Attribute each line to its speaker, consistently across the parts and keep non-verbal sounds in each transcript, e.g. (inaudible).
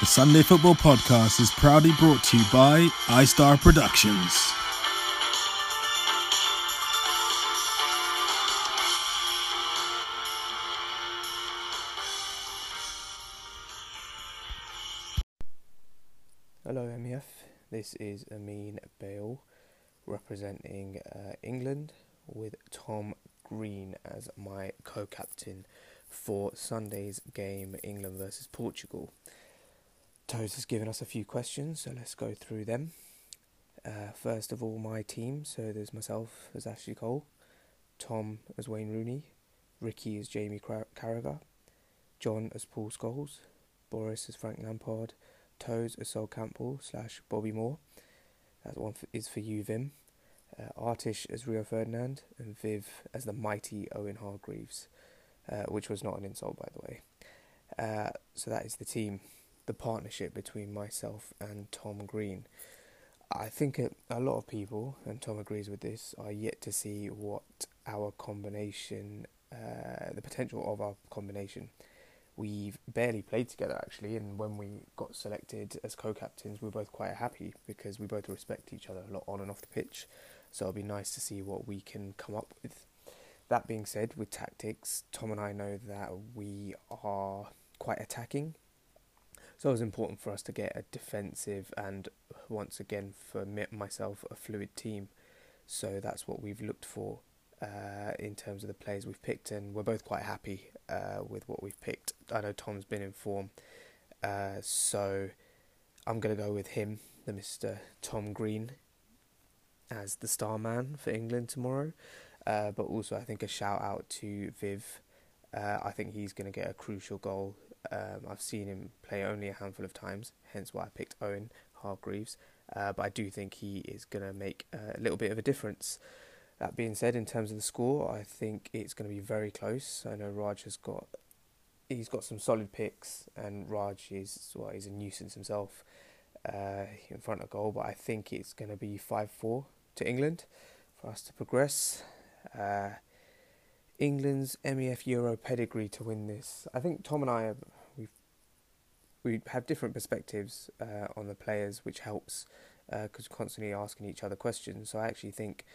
Speaker 1: The Sunday Football Podcast is proudly brought to you by iStar Productions.
Speaker 2: Hello, MEF. This is Amin Bale representing uh, England with Tom Green as my co captain for Sunday's game, England versus Portugal. Toes has given us a few questions, so let's go through them. Uh, first of all, my team. So there's myself as Ashley Cole, Tom as Wayne Rooney, Ricky as Jamie Carragher, John as Paul Scholes, Boris as Frank Lampard, Toes as Sol Campbell slash Bobby Moore. That one is for you, Vim. Uh, Artish as Rio Ferdinand, and Viv as the mighty Owen Hargreaves, uh, which was not an insult, by the way. Uh, so that is the team the partnership between myself and Tom Green. I think a, a lot of people, and Tom agrees with this, are yet to see what our combination, uh, the potential of our combination. We've barely played together actually, and when we got selected as co captains, we were both quite happy because we both respect each other a lot on and off the pitch. So it'll be nice to see what we can come up with. That being said, with tactics, Tom and I know that we are quite attacking so it was important for us to get a defensive and once again for myself a fluid team. So that's what we've looked for uh, in terms of the players we've picked, and we're both quite happy uh, with what we've picked. I know Tom's been in form, uh, so I'm going to go with him, the Mr. Tom Green, as the star man for England tomorrow. Uh, but also, I think a shout out to Viv. Uh, I think he's going to get a crucial goal um, I've seen him play only a handful of times, hence why I picked Owen Hargreaves. Uh, but I do think he is going to make a little bit of a difference. That being said, in terms of the score, I think it's going to be very close. I know Raj has got he's got some solid picks, and Raj is well, he's a nuisance himself uh, in front of goal. But I think it's going to be five four to England for us to progress. Uh, England's MEF Euro pedigree to win this. I think Tom and I have, we we have different perspectives uh, on the players, which helps because uh, constantly asking each other questions. So I actually think,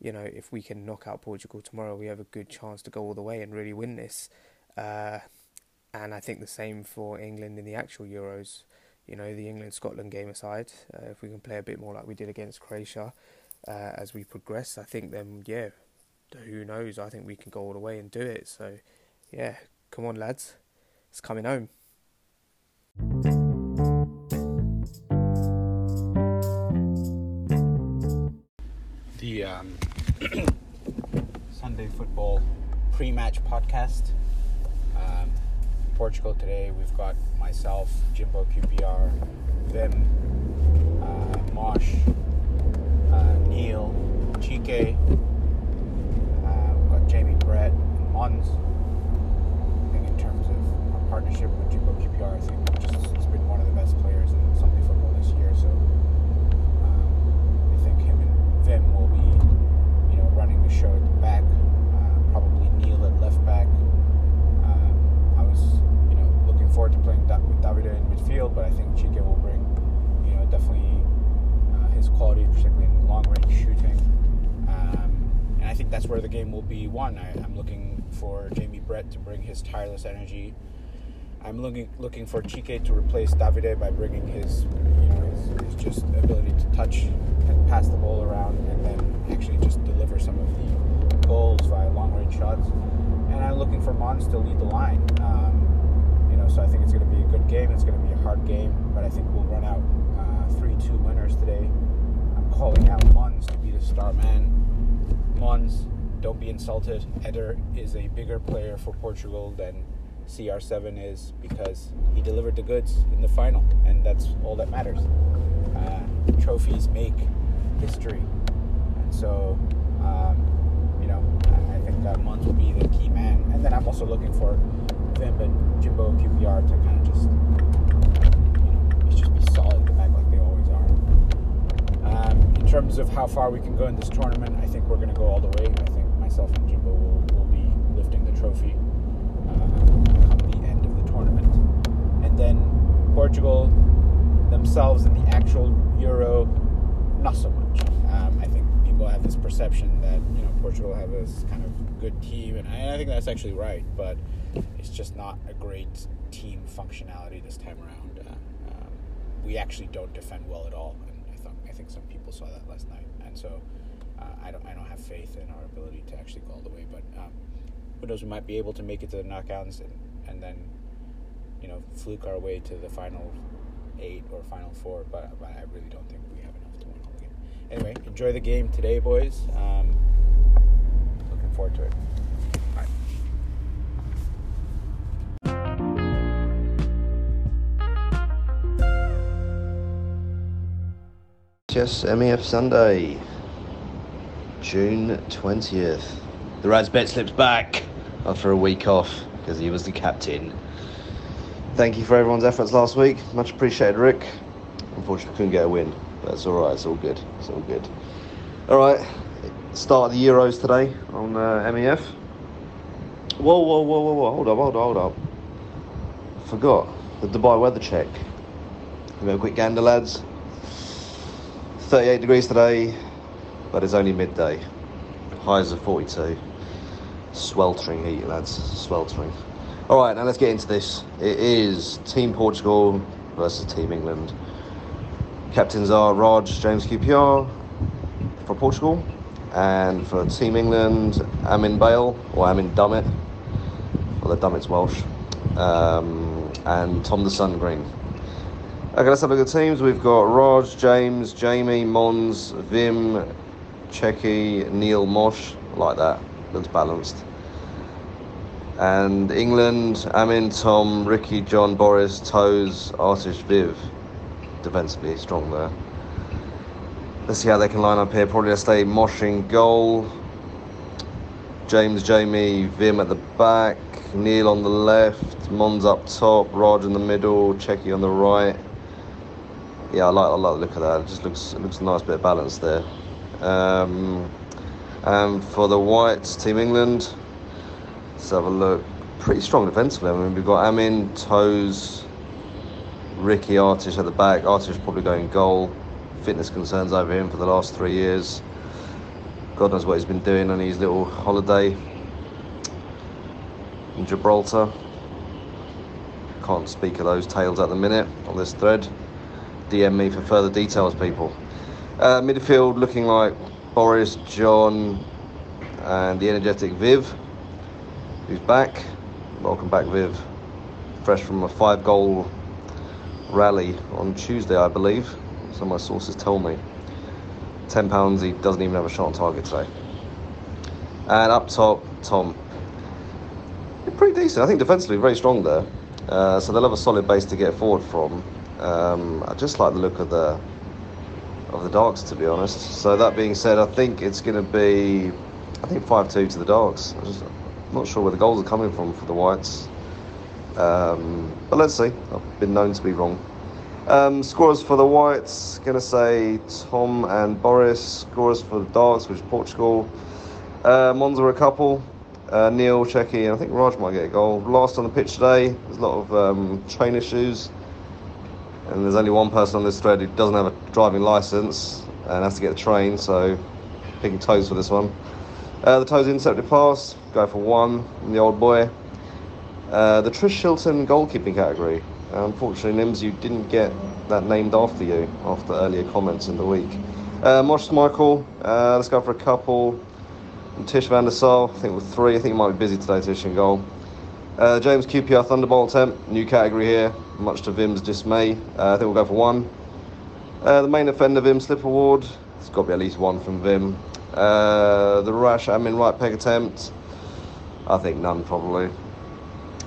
Speaker 2: you know, if we can knock out Portugal tomorrow, we have a good chance to go all the way and really win this. Uh, and I think the same for England in the actual Euros. You know, the England Scotland game aside, uh, if we can play a bit more like we did against Croatia uh, as we progress, I think then yeah who knows? I think we can go all the way and do it. So, yeah, come on, lads, it's coming home.
Speaker 3: The um, (coughs) Sunday football pre-match podcast. Um, Portugal today. We've got myself, Jimbo QPR, Vim, uh, Mosh, uh, Neil, Chike. Brett and Mons. I think in terms of our partnership with Jimbo QPR, I think just he's been one of the best players in Sunday football this year. So um, I think him and Vim will be, you know, running the show at the back. Uh, probably Neil at left back. Um, I was, you know, looking forward to playing da- with Davide in midfield, but I think Chike will bring, you know, definitely uh, his quality, particularly in long range shooting. Um, and I think that's where the game will be won. I, am looking for Jamie Brett to bring his tireless energy. I'm looking looking for Chike to replace Davide by bringing his, you know, his, his just ability to touch and pass the ball around, and then actually just deliver some of the goals via long range shots. And I'm looking for Mons to lead the line. Um, you know, so I think it's going to be a good game. It's going to be a hard game, but I think we'll run out uh, three-two winners today. I'm calling out Mons to be the star man Mons, don't be insulted. Eder is a bigger player for Portugal than CR7 is because he delivered the goods in the final, and that's all that matters. Uh, trophies make history, and so um, you know I think that Mons will be the key man. And then I'm also looking for Vim and Jimbo QPR to kind of just you know just be solid in the back like they always are. Um, in terms of how far we can go in this tournament, I think we're going to go all the way. I think myself and Jimbo will, will be lifting the trophy uh, the end of the tournament. And then Portugal themselves in the actual Euro, not so much. Um, I think people have this perception that you know Portugal have this kind of good team, and I, I think that's actually right. But it's just not a great team functionality this time around. Uh, um, we actually don't defend well at all, and I I think some people saw that last night, and so I don't I don't have faith in our ability to actually go all the way. But um, who knows? We might be able to make it to the knockouts, and, and then you know fluke our way to the final eight or final four. But, but I really don't think we have enough to win all the game. Anyway, enjoy the game today, boys. Um, looking forward to it.
Speaker 4: Chess MEF Sunday, June 20th. The Rads bet slips back after a week off because he was the captain. Thank you for everyone's efforts last week. Much appreciated, Rick. Unfortunately, couldn't get a win. But it's all right. It's all good. It's all good. All right. Start of the Euros today on uh, MEF. Whoa, whoa, whoa, whoa, whoa. Hold up, hold up, hold up. Forgot the Dubai weather check. We'll go a quick gander, lads. 38 degrees today, but it's only midday. Highs of 42. Sweltering heat, lads. Sweltering. All right, now let's get into this. It is Team Portugal versus Team England. Captains are Raj, James QPR for Portugal, and for Team England, Amin Bale or Amin Dummett. Well, the Dummett's Welsh, um, and Tom the Sun Green. Okay, let's have a look at the teams. We've got Raj, James, Jamie, Mons, Vim, Chike, Neil, Mosh. Like that. Looks balanced. And England, Amin, Tom, Ricky, John, Boris, Toes, Artish, Viv. Defensively strong there. Let's see how they can line up here. Probably stay Mosh in goal. James, Jamie, Vim at the back. Neil on the left. Mons up top. Raj in the middle. Chike on the right yeah, I like I like the look of that. It just looks it looks a nice bit of balance there. Um, and for the Whites, Team England, let's have a look. Pretty strong defensively. I mean, we've got Amin, Toes, Ricky Artish at the back. Artish probably going goal. Fitness concerns over him for the last three years. God knows what he's been doing on his little holiday in Gibraltar. Can't speak of those tales at the minute on this thread. DM me for further details, people. Uh, midfield looking like Boris, John, and the energetic Viv, who's back. Welcome back, Viv. Fresh from a five goal rally on Tuesday, I believe. So my sources tell me. £10, he doesn't even have a shot on target today. And up top, Tom. Pretty decent. I think defensively, very strong there. Uh, so they'll have a solid base to get forward from. Um, I just like the look of the of the dogs, to be honest. So that being said, I think it's going to be, I think five two to the dogs. I'm just not sure where the goals are coming from for the whites, um, but let's see. I've been known to be wrong. Um, for the whites, going to say Tom and Boris. Scorers for the darks, which is Portugal. Uh, Monza a couple. Uh, Neil, Chike, and I think Raj might get a goal. Last on the pitch today. There's a lot of um, train issues and there's only one person on this thread who doesn't have a driving license and has to get the train, so picking toes for this one. Uh, the toes intercepted pass, go for one, the old boy. Uh, the Trish Shilton goalkeeping category. Uh, unfortunately, Nims, you didn't get that named after you after earlier comments in the week. Uh, Mosh Michael, uh, let's go for a couple. And Tish van der Sar, I think with three. I think he might be busy today, Tish in goal. Uh, James QPR Thunderbolt attempt, new category here, much to Vim's dismay. Uh, I think we'll go for one. Uh, the main offender, Vim Slip Award, it's got to be at least one from Vim. Uh, the rash admin right peg attempt, I think none probably.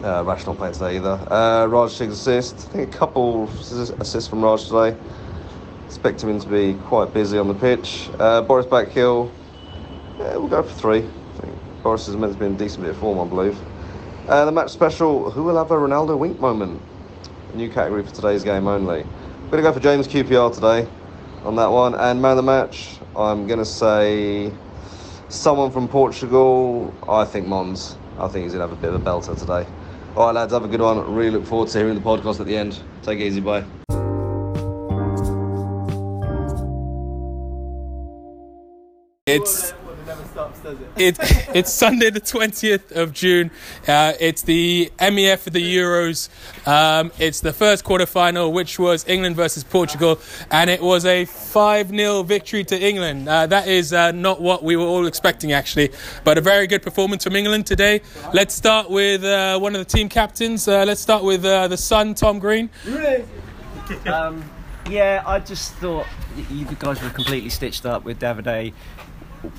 Speaker 4: Uh, rash not playing today either. Uh, Raj Six assist, I think a couple assists from Raj today. Expect him to be quite busy on the pitch. Uh, Boris Backhill, yeah, we'll go for three. I think Boris is meant to be in decent bit of form, I believe. Uh, the match special, who will have a Ronaldo wink moment? new category for today's game only. I'm going to go for James QPR today on that one. And man of the match, I'm going to say someone from Portugal. I think Mons. I think he's going to have a bit of a belter today. All right, lads, have a good one. Really look forward to hearing the podcast at the end. Take it easy. Bye.
Speaker 5: It's it, it's Sunday the 20th of June. Uh, it's the MEF for the Euros. Um, it's the first quarter final, which was England versus Portugal, and it was a 5 0 victory to England. Uh, that is uh, not what we were all expecting, actually, but a very good performance from England today. Let's start with uh, one of the team captains. Uh, let's start with uh, the son, Tom Green.
Speaker 6: Um, yeah, I just thought you guys were completely stitched up with Davide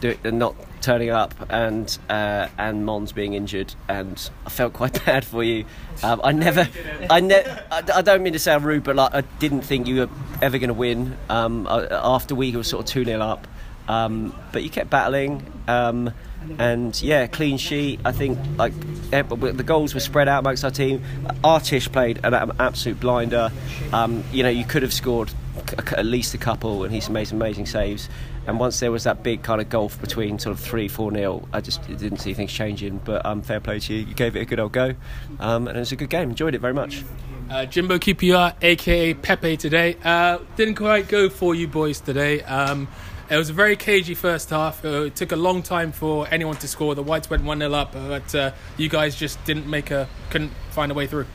Speaker 6: do, not turning up and uh, and Mons being injured, and I felt quite (laughs) bad for you. Um, I never, I ne- I, don't mean to sound rude, but like I didn't think you were ever going to win. Um, after we were sort of two 0 up, um, but you kept battling. And yeah, clean sheet. I think like eh, the goals were spread out amongst our team. Artish played an absolute blinder. Um, you know, you could have scored at least a couple, and he's made some amazing saves. And once there was that big kind of gulf between sort of three, four nil, I just didn't see things changing. But um, fair play to you. You gave it a good old go, um, and it was a good game. Enjoyed it very much.
Speaker 5: Uh, Jimbo QPR, aka Pepe, today uh, didn't quite go for you boys today. Um, it was a very cagey first half. Uh, it took a long time for anyone to score. The Whites went 1 0 up, but uh, you guys just didn't make a, couldn't find a way through.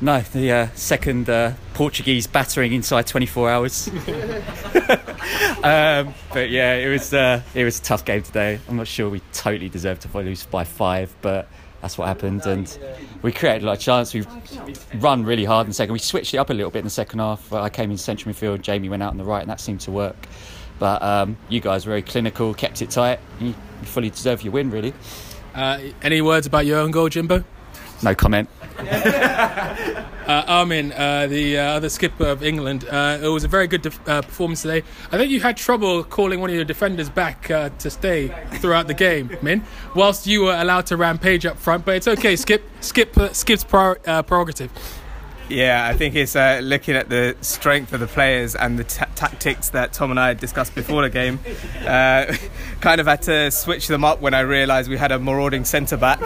Speaker 7: No, the uh, second uh, Portuguese battering inside 24 hours. (laughs) (laughs) um, but yeah, it was uh, it was a tough game today. I'm not sure we totally deserved to lose by five, but that's what happened. And we created a lot of chance. We run really hard in the second. We switched it up a little bit in the second half. I came in central midfield. Jamie went out on the right, and that seemed to work. But um, you guys were very clinical, kept it tight. You fully deserve your win, really.
Speaker 5: Uh, any words about your own goal, Jimbo?
Speaker 7: No comment. (laughs)
Speaker 5: uh, Amin, uh, the uh, other skipper of England, uh, it was a very good def- uh, performance today. I think you had trouble calling one of your defenders back uh, to stay throughout the game, Min, whilst you were allowed to rampage up front. But it's okay, Skip. Skip. Skip's prerogative.
Speaker 8: Yeah, I think it's uh, looking at the strength of the players and the t- tactics that Tom and I discussed before the game. Uh, (laughs) kind of had to switch them up when I realised we had a marauding centre back.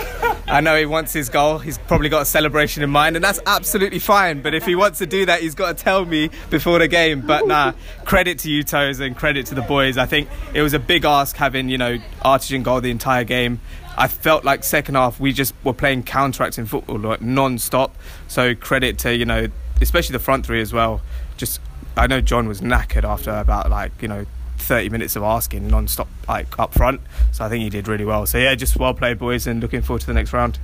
Speaker 8: I know he wants his goal. He's probably got a celebration in mind, and that's absolutely fine. But if he wants to do that, he's got to tell me before the game. But nah, credit to you, Toes, and credit to the boys. I think it was a big ask having you know Artish in goal the entire game. I felt like second half we just were playing counter-attacking football like non-stop. So credit to you know especially the front three as well. Just I know John was knackered after about like you know 30 minutes of asking non-stop like up front. So I think he did really well. So yeah, just well played boys and looking forward to the next round.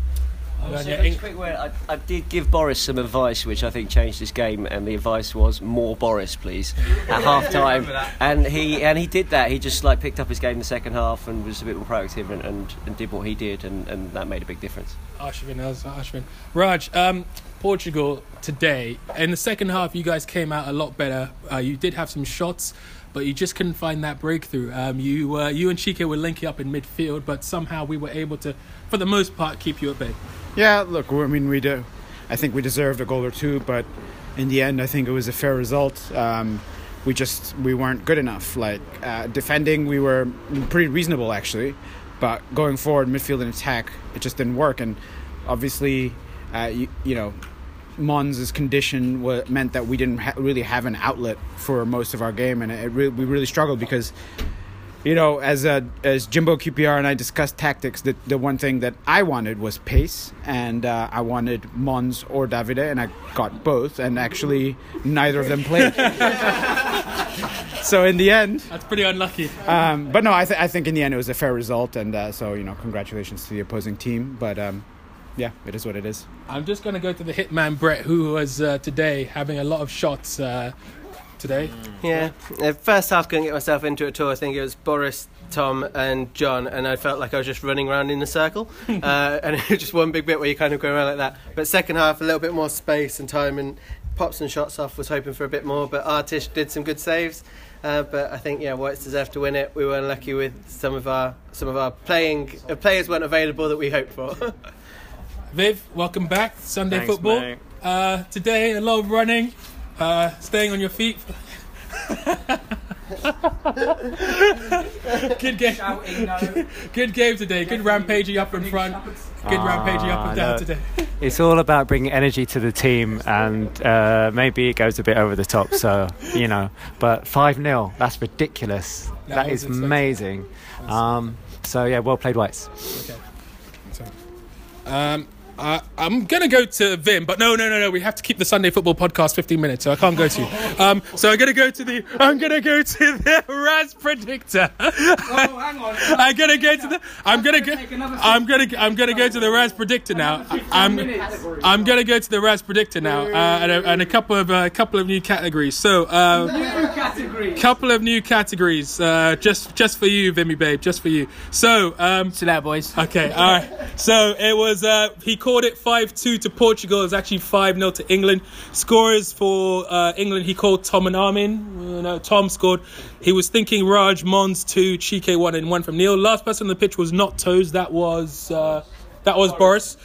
Speaker 6: I, I, did give Boris some advice, which I think changed this game, and the advice was more Boris, please, (laughs) at half time. And he and he did that. He just like picked up his game in the second half and was a bit more proactive and, and, and did what he did, and, and that made a big difference.
Speaker 5: Ashwin, Ashwin. Raj, um, Portugal today in the second half, you guys came out a lot better. Uh, you did have some shots but you just couldn't find that breakthrough. Um, you uh, you and Chike were linking up in midfield, but somehow we were able to, for the most part, keep you at bay.
Speaker 9: Yeah, look, I mean, we do. I think we deserved a goal or two, but in the end, I think it was a fair result. Um, we just we weren't good enough. Like uh, defending, we were pretty reasonable actually, but going forward, midfield and attack, it just didn't work. And obviously, uh, you, you know, Mons's condition w- meant that we didn't ha- really have an outlet for most of our game, and it re- we really struggled because you know, as uh, as Jimbo QPR and I discussed tactics, the the one thing that I wanted was pace, and uh, I wanted Mons or Davide, and I got both, and actually neither of them played. (laughs) so in the end,
Speaker 5: that's pretty unlucky.
Speaker 9: Um, but no, I, th- I think in the end it was a fair result, and uh, so you know, congratulations to the opposing team. But um, yeah, it is what it is.
Speaker 5: I'm just going to go to the hitman Brett, who was uh, today having a lot of shots uh, today.
Speaker 10: Yeah, uh, first half couldn't get myself into it at all. I think it was Boris, Tom, and John, and I felt like I was just running around in a circle, (laughs) uh, and (laughs) it was just one big bit where you kind of go around like that. But second half, a little bit more space and time, and pops and shots off. Was hoping for a bit more, but Artish did some good saves. Uh, but I think yeah, Whites deserved to win it. We were unlucky with some of our some of our playing uh, players weren't available that we hoped for. (laughs)
Speaker 5: Viv, welcome back. Sunday
Speaker 11: Thanks,
Speaker 5: football. Uh, today, a lot of running, uh, staying on your feet. (laughs) good game. (laughs) Good game today. Good rampaging up in front. Good rampaging up
Speaker 11: Ah,
Speaker 5: and down
Speaker 11: no.
Speaker 5: today. (laughs)
Speaker 11: It's all about bringing energy to the team, and uh, maybe it goes a bit over the top. So you know, but five 0 that's ridiculous.
Speaker 5: That
Speaker 11: that
Speaker 5: was
Speaker 11: is
Speaker 5: expected.
Speaker 11: amazing. Um, so yeah, well played, Whites.
Speaker 5: Okay. So, um, I, I'm gonna go to Vim, but no, no, no, no. We have to keep the Sunday Football Podcast 15 minutes, so I can't go to. you. Um, so I'm gonna go to the. I'm gonna go to (laughs) the Raz predictor.
Speaker 12: Oh, hang on. (laughs)
Speaker 5: I'm gonna go to the. I'm gonna go. I'm gonna. I'm gonna go to the Raz predictor now. I'm. I'm gonna go to the Raz predictor now, uh, and, a, and a couple of a couple of new categories. So. Uh, couple of new categories uh, just just for you Vimmy babe just for you so um
Speaker 12: Chill out, boys.
Speaker 5: okay all right so it was uh he called it 5-2 to portugal it's actually 5-0 to england scorers for uh england he called tom and amin uh, no tom scored he was thinking raj mons 2 chike 1 and 1 from neil last person on the pitch was not toes that was uh that was boris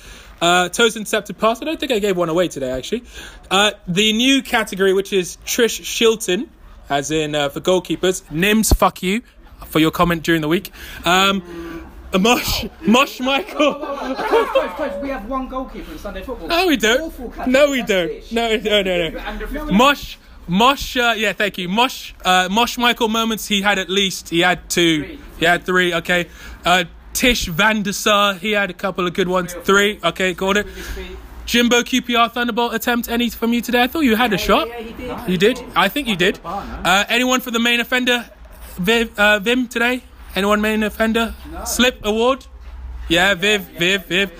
Speaker 5: uh, Toes intercepted pass. I don't think I gave one away today, actually. Uh, the new category, which is Trish Shilton, as in uh, for goalkeepers. Nims, fuck you for your comment during the week. Um, Mosh, Mosh Michael.
Speaker 12: Coach, coach, coach, we have one goalkeeper in Sunday football.
Speaker 5: No, we don't. No, we don't. No, no, no, no.
Speaker 12: 50.
Speaker 5: Mosh, Mosh, uh, yeah, thank you. Mosh, uh, Mosh Michael moments. He had at least. He had two.
Speaker 12: Three.
Speaker 5: He had three. Okay. Uh, Tish Van der Sar. He had a couple of good ones. Three. Okay, got it. Jimbo QPR Thunderbolt attempt. Any from you today? I thought you had a shot.
Speaker 12: Yeah, he did.
Speaker 5: You did? I think you did. Uh, anyone for the main offender, Viv, uh, Vim today? Anyone main offender? Slip award? Yeah, Viv, Viv, Viv.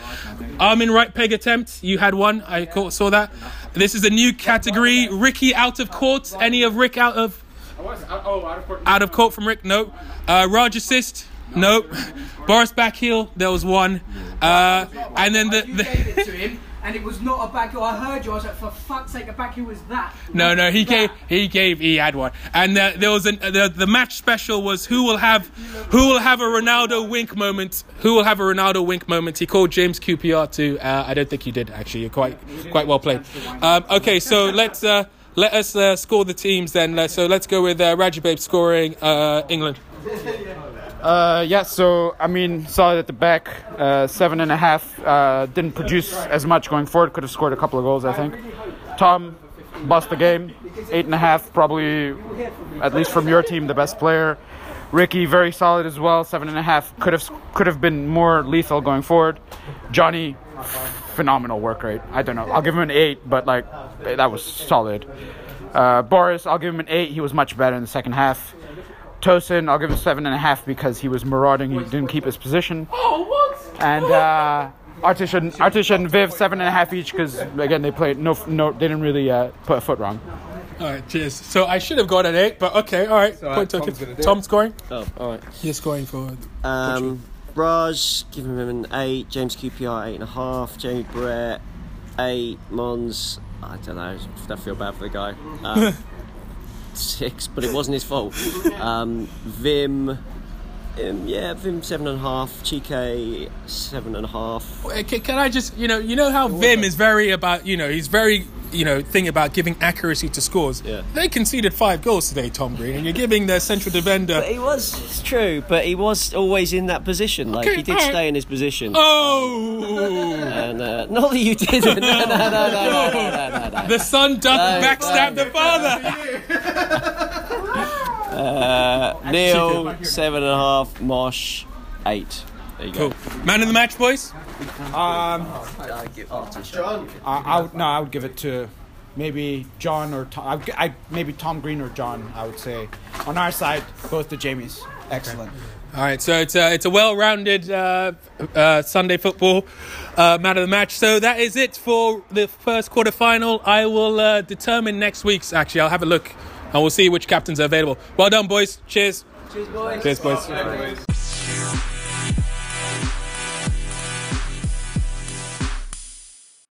Speaker 5: Amin right peg attempt. You had one. I caught, saw that. This is a new category. Ricky out of court. Any of Rick out of Oh, out of court from Rick? No. Uh, Raj assist? No. (laughs) Boris back heel. There was one. Uh, and then the, the
Speaker 12: gave it to him, and it was not a back heel. I heard you. I was like, for fuck's sake, a back heel was that.
Speaker 5: No, no, he
Speaker 12: That.
Speaker 5: gave, he gave, he had one, and uh, there was an, the the match special was who will have, who will have a Ronaldo wink moment, who will have a Ronaldo wink moment. He called James QPR to. Uh, I don't think you did actually. You're quite quite well played. Um, okay, so let's uh, let us uh, score the teams then. Uh, So let's go with uh, Rajababe scoring uh, England. (laughs)
Speaker 9: Uh, yeah, so I mean, solid at the back, uh, seven and a half. Uh, didn't produce as much going forward. Could have scored a couple of goals, I think. Tom, bust the game, eight and a half. Probably, at least from your team, the best player. Ricky, very solid as well, seven and a half. Could have could have been more lethal going forward. Johnny, phenomenal work rate. I don't know. I'll give him an eight, but like that was solid. Uh, Boris, I'll give him an eight. He was much better in the second half. Tosin, I'll give him seven and a half because he was marauding. He didn't keep his position. (gasps)
Speaker 12: Oh, what?
Speaker 9: And uh, Artish and Artish and Viv seven and a half each because again they played no no they didn't really uh, put a foot wrong.
Speaker 5: All right, cheers. So I should have got an eight, but okay, all right.
Speaker 8: all right,
Speaker 5: Point
Speaker 8: Tom's
Speaker 5: taken.
Speaker 8: gonna do
Speaker 5: Tom scoring.
Speaker 6: Oh, all right.
Speaker 5: You're scoring for.
Speaker 6: Um, Raj, give him an eight. James QPR eight and a half. Jamie Brett eight. Mons, I don't know. I feel bad for the guy. Um, (laughs) six, but it wasn't his fault. Um, Vim, um, yeah, Vim seven and a half. Chike seven and a half.
Speaker 5: Can, can I just, you know, you know how Vim is very about, you know, he's very, you know, thing about giving accuracy to scores.
Speaker 6: Yeah.
Speaker 5: They conceded five goals today, Tom Green, and you're giving their central defender.
Speaker 6: But he was, it's true, but he was always in that position. Like
Speaker 5: Okay,
Speaker 6: he did
Speaker 5: alright.
Speaker 6: stay in his position.
Speaker 5: Oh,
Speaker 6: And uh, not that you didn't. No, no, no, no, no, no, no, no.
Speaker 5: the son doth
Speaker 6: No,
Speaker 5: backstab
Speaker 6: no.
Speaker 5: the father.
Speaker 6: Uh, Neil seven and a half. Mosh eight. There you go.
Speaker 5: Cool. Man of the match, boys.
Speaker 9: Um, I, I would, no, I would give it to maybe John or Tom. I, I maybe Tom Green or John. I would say on our side, both the Jamies. Excellent.
Speaker 5: All right, so it's a, it's a well-rounded uh, uh, Sunday football uh, man of the match. So that is it for the first quarter final. I will uh, determine next week's. Actually, I'll have a look and we'll see which captains are available. Well done, boys. Cheers.
Speaker 12: Cheers, boys.
Speaker 5: Cheers, boys.